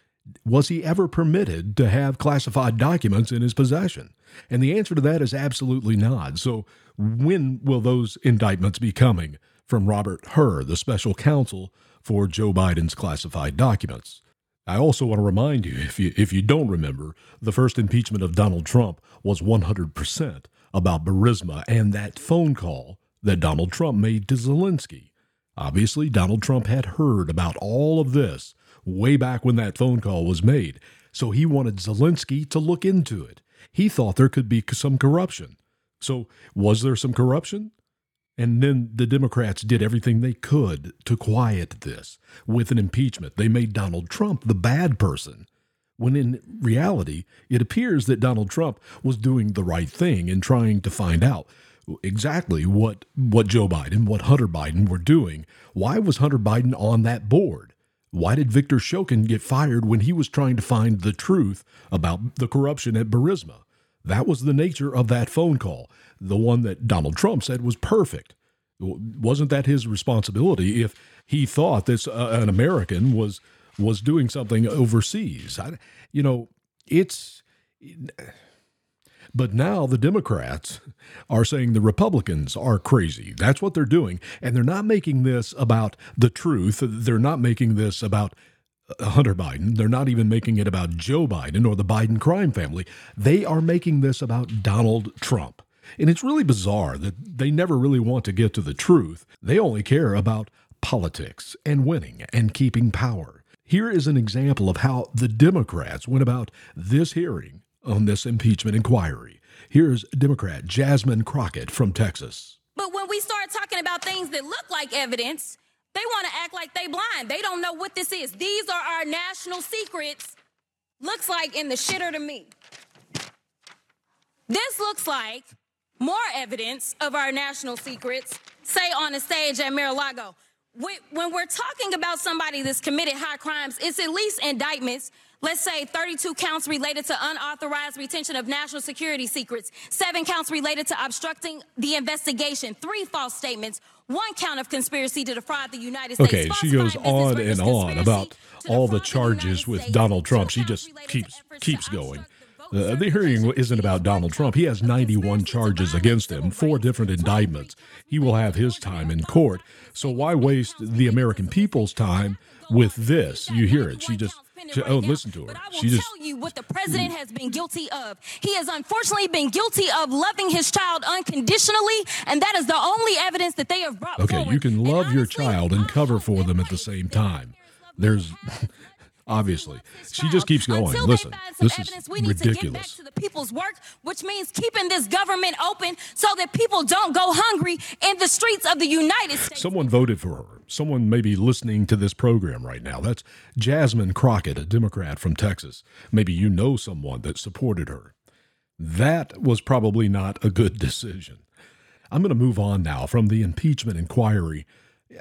Speaker 8: was he ever permitted to have classified documents in his possession? And the answer to that is absolutely not. So, when will those indictments be coming from Robert Hur, the special counsel for Joe Biden's classified documents? I also want to remind you, if you if you don't remember, the first impeachment of Donald Trump was 100% about Burisma and that phone call that Donald Trump made to Zelensky. Obviously, Donald Trump had heard about all of this way back when that phone call was made, so he wanted Zelensky to look into it. He thought there could be some corruption. So, was there some corruption? And then the Democrats did everything they could to quiet this with an impeachment. They made Donald Trump the bad person, when in reality, it appears that Donald Trump was doing the right thing in trying to find out exactly what, what Joe Biden, what Hunter Biden were doing. Why was Hunter Biden on that board? Why did Viktor Shokin get fired when he was trying to find the truth about the corruption at Burisma? That was the nature of that phone call the one that Donald Trump said was perfect. Wasn't that his responsibility if he thought this uh, an American was was doing something overseas? I, you know, it's. But now the Democrats are saying the Republicans are crazy. That's what they're doing. And they're not making this about the truth. They're not making this about Uh, Hunter Biden. They're not even making it about Joe Biden or the Biden crime family. They are making this about Donald Trump. And it's really bizarre that they never really want to get to the truth. They only care about politics and winning and keeping power. Here is an example of how the Democrats went about this hearing on this impeachment inquiry. Here's Democrat Jasmine Crockett from Texas.
Speaker 32: But when we start talking about things that look like evidence, they want to act like they blind. They don't know what this is. These are our national secrets. Looks like in the shitter to me. This looks like more evidence of our national secrets, say on a stage at Mar-a-Lago. When we're talking about somebody that's committed high crimes, it's at least indictments. Let's say 32 counts related to unauthorized retention of national security secrets, seven counts related to obstructing the investigation, three false statements, one count of conspiracy to defraud the United States.
Speaker 8: Okay, she goes on and on about all the charges with Donald Trump. She just keeps keeps going. Uh, the hearing isn't about Donald Trump. He has 91 charges against him, four different indictments. He will have his time in court. So why waste the American people's time with this? You hear it. She just she, oh, listen to her. She just
Speaker 32: tell you what the president has been guilty of. He has unfortunately been guilty of loving his child unconditionally, and that is the only evidence that they have brought
Speaker 8: Okay,
Speaker 32: forward.
Speaker 8: you can love your child and cover for them at the same time. There's obviously she just keeps going. Listen,
Speaker 32: they find some
Speaker 8: this
Speaker 32: evidence,
Speaker 8: is
Speaker 32: we need to get back
Speaker 8: ridiculous.
Speaker 32: to the people's work, which means keeping this government open so that people don't go hungry in the streets of the United States.
Speaker 8: Someone voted for her. Someone may be listening to this program right now. That's Jasmine Crockett, a Democrat from Texas. Maybe you know someone that supported her. That was probably not a good decision. I'm going to move on now from the impeachment inquiry.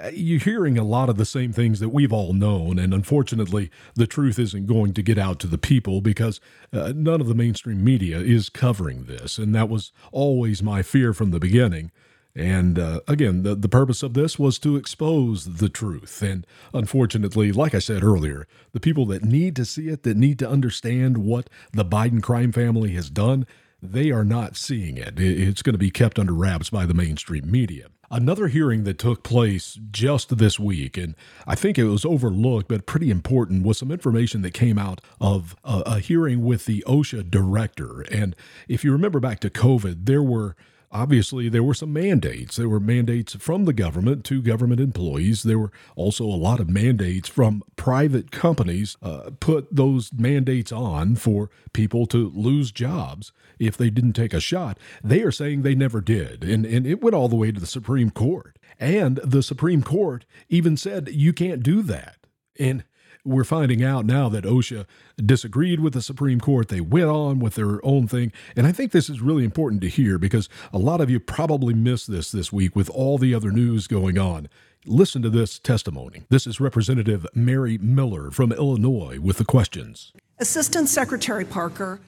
Speaker 8: Uh, You're hearing a lot of the same things that we've all known, and unfortunately, the truth isn't going to get out to the people because uh, none of the mainstream media is covering this. And that was always my fear from the beginning. And uh, again, the, the purpose of this was to expose the truth. And unfortunately, like I said earlier, the people that need to see it, that need to understand what the Biden crime family has done, they are not seeing it. It- It's going to be kept under wraps by the mainstream media. Another hearing that took place just this week, and I think it was overlooked, but pretty important, was some information that came out of a hearing with the OSHA director. And if you remember back to COVID, there were obviously there were some mandates. There were mandates from the government to government employees. There were also a lot of mandates from private companies uh, put those mandates on for people to lose jobs if they didn't take a shot. They are saying they never did and, and it went all the way to the supreme court. And the supreme court even said you can't do that. And we're finding out now that OSHA disagreed with the Supreme Court. They went on with their own thing. And I think this is really important to hear because a lot of you probably missed this this week with all the other news going on. Listen to this testimony. This is Representative Mary Miller from Illinois with the questions.
Speaker 33: Assistant Secretary Parker,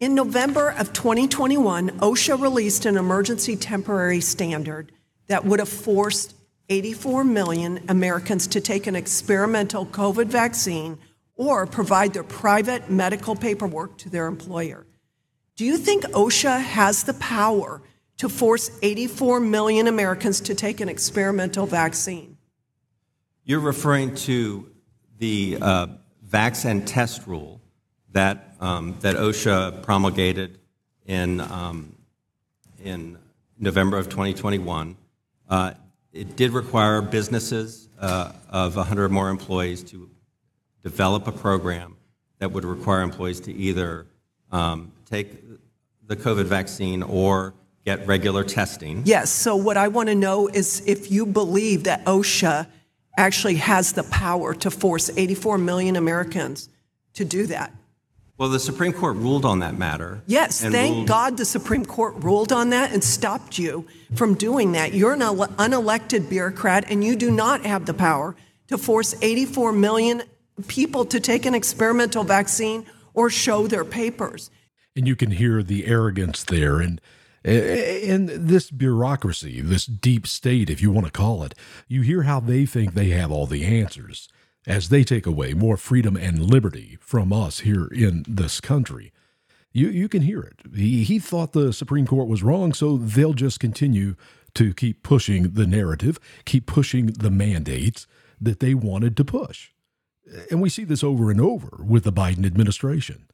Speaker 33: in November of 2021, OSHA released an emergency temporary standard that would have forced 84 million Americans to take an experimental COVID vaccine or provide their private medical paperwork to their employer. Do you think OSHA has the power to force 84 million Americans to take an experimental vaccine?
Speaker 34: You're referring to the uh, vax and test rule that, um, that OSHA promulgated in, um, in November of 2021. Uh, it did require businesses uh, of 100 or more employees to develop a program that would require employees to either um, take the COVID vaccine or get regular testing.
Speaker 33: Yes. So, what I want to know is if you believe that OSHA actually has the power to force 84 million Americans to do that.
Speaker 34: Well, the Supreme Court ruled on that matter.
Speaker 33: Yes, thank
Speaker 34: ruled-
Speaker 33: God the Supreme Court ruled on that and stopped you from doing that. You're an unelected bureaucrat and you do not have the power to force 84 million people to take an experimental vaccine or show their papers.
Speaker 8: and you can hear the arrogance there and and this bureaucracy this deep state if you want to call it you hear how they think they have all the answers as they take away more freedom and liberty from us here in this country you you can hear it he, he thought the supreme court was wrong so they'll just continue to keep pushing the narrative keep pushing the mandates that they wanted to push and we see this over and over with the Biden administration.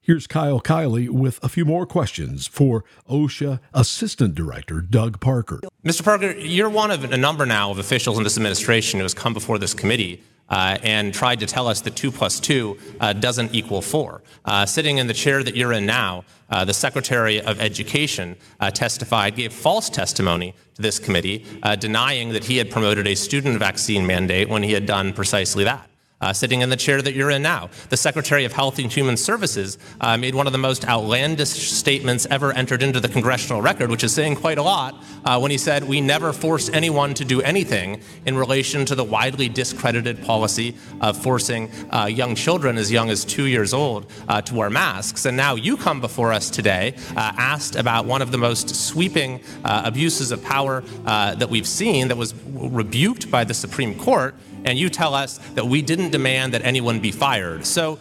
Speaker 8: Here's Kyle Kiley with a few more questions for OSHA Assistant Director Doug Parker.
Speaker 35: Mr. Parker, you're one of a number now of officials in this administration who has come before this committee
Speaker 36: uh, and tried to tell us that 2 plus 2 uh, doesn't equal 4. Uh, sitting in the chair that you're in now, uh, the Secretary of Education uh, testified, gave false testimony to this committee, uh, denying that he had promoted a student vaccine mandate when he had done precisely that uh, sitting in the chair that you're in now. The Secretary of Health and Human Services uh, made one of the most outlandish statements ever entered into the congressional record, which is saying quite a lot, uh, when he said, We never forced anyone to do anything in relation to the widely discredited policy of forcing uh, young children as young as two years old uh, to wear masks. And now you come before us today uh, asked about one of the most sweeping abuses of power that we've seen that was rebuked by the Supreme Court and you tell us that we didn't demand that anyone be fired. So,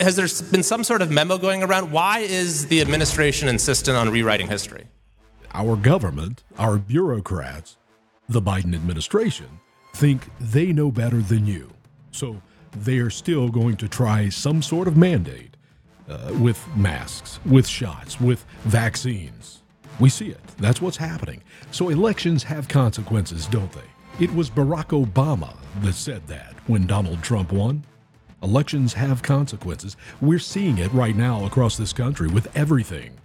Speaker 36: has there been some sort of memo going around? Why is the administration insistent on rewriting history?
Speaker 8: Our government, our bureaucrats, the Biden administration think they know better than you. So they are still going to try some sort of mandate uh, with masks, with shots, with vaccines. We see it. That's what's happening. So elections have consequences, don't they? It was Barack Obama that said that when Donald Trump won. Elections have consequences. We're seeing it right now across this country with everything.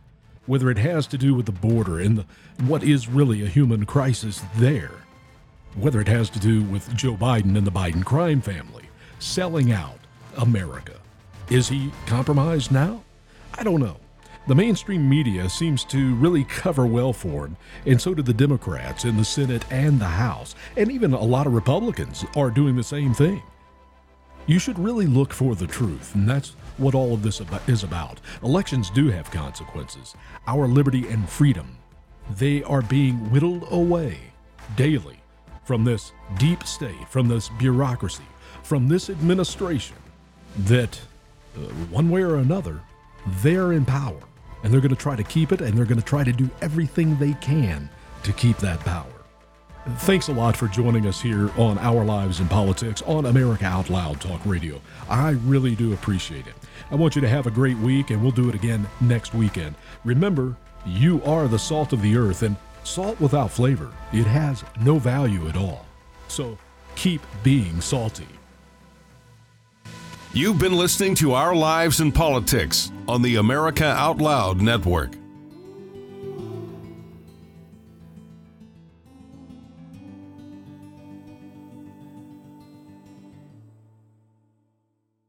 Speaker 8: Whether it has to do with the border and the, what is really a human crisis there, whether it has to do with Joe Biden and the Biden crime family selling out America. Is he compromised now? I don't know. The mainstream media seems to really cover well for him, and so do the Democrats in the Senate and the House, and even a lot of Republicans are doing the same thing. You should really look for the truth, and that's what all of this is about. Elections do have consequences. Our liberty and freedom, they are being whittled away daily from this deep state, from this bureaucracy, from this administration that, uh, one way or another, they're in power and they're going to try to keep it, and they're going to try to do everything they can to keep that power. Thanks a lot for joining us here on Our Lives in Politics on America Out Loud Talk Radio. I really do appreciate it. I want you to have a great week, and we'll do it again next weekend. Remember, you are the salt of the earth, and salt without flavor, it has no value at all. So keep being salty.
Speaker 35: You've been listening to Our Lives in Politics on the America Out Loud Network.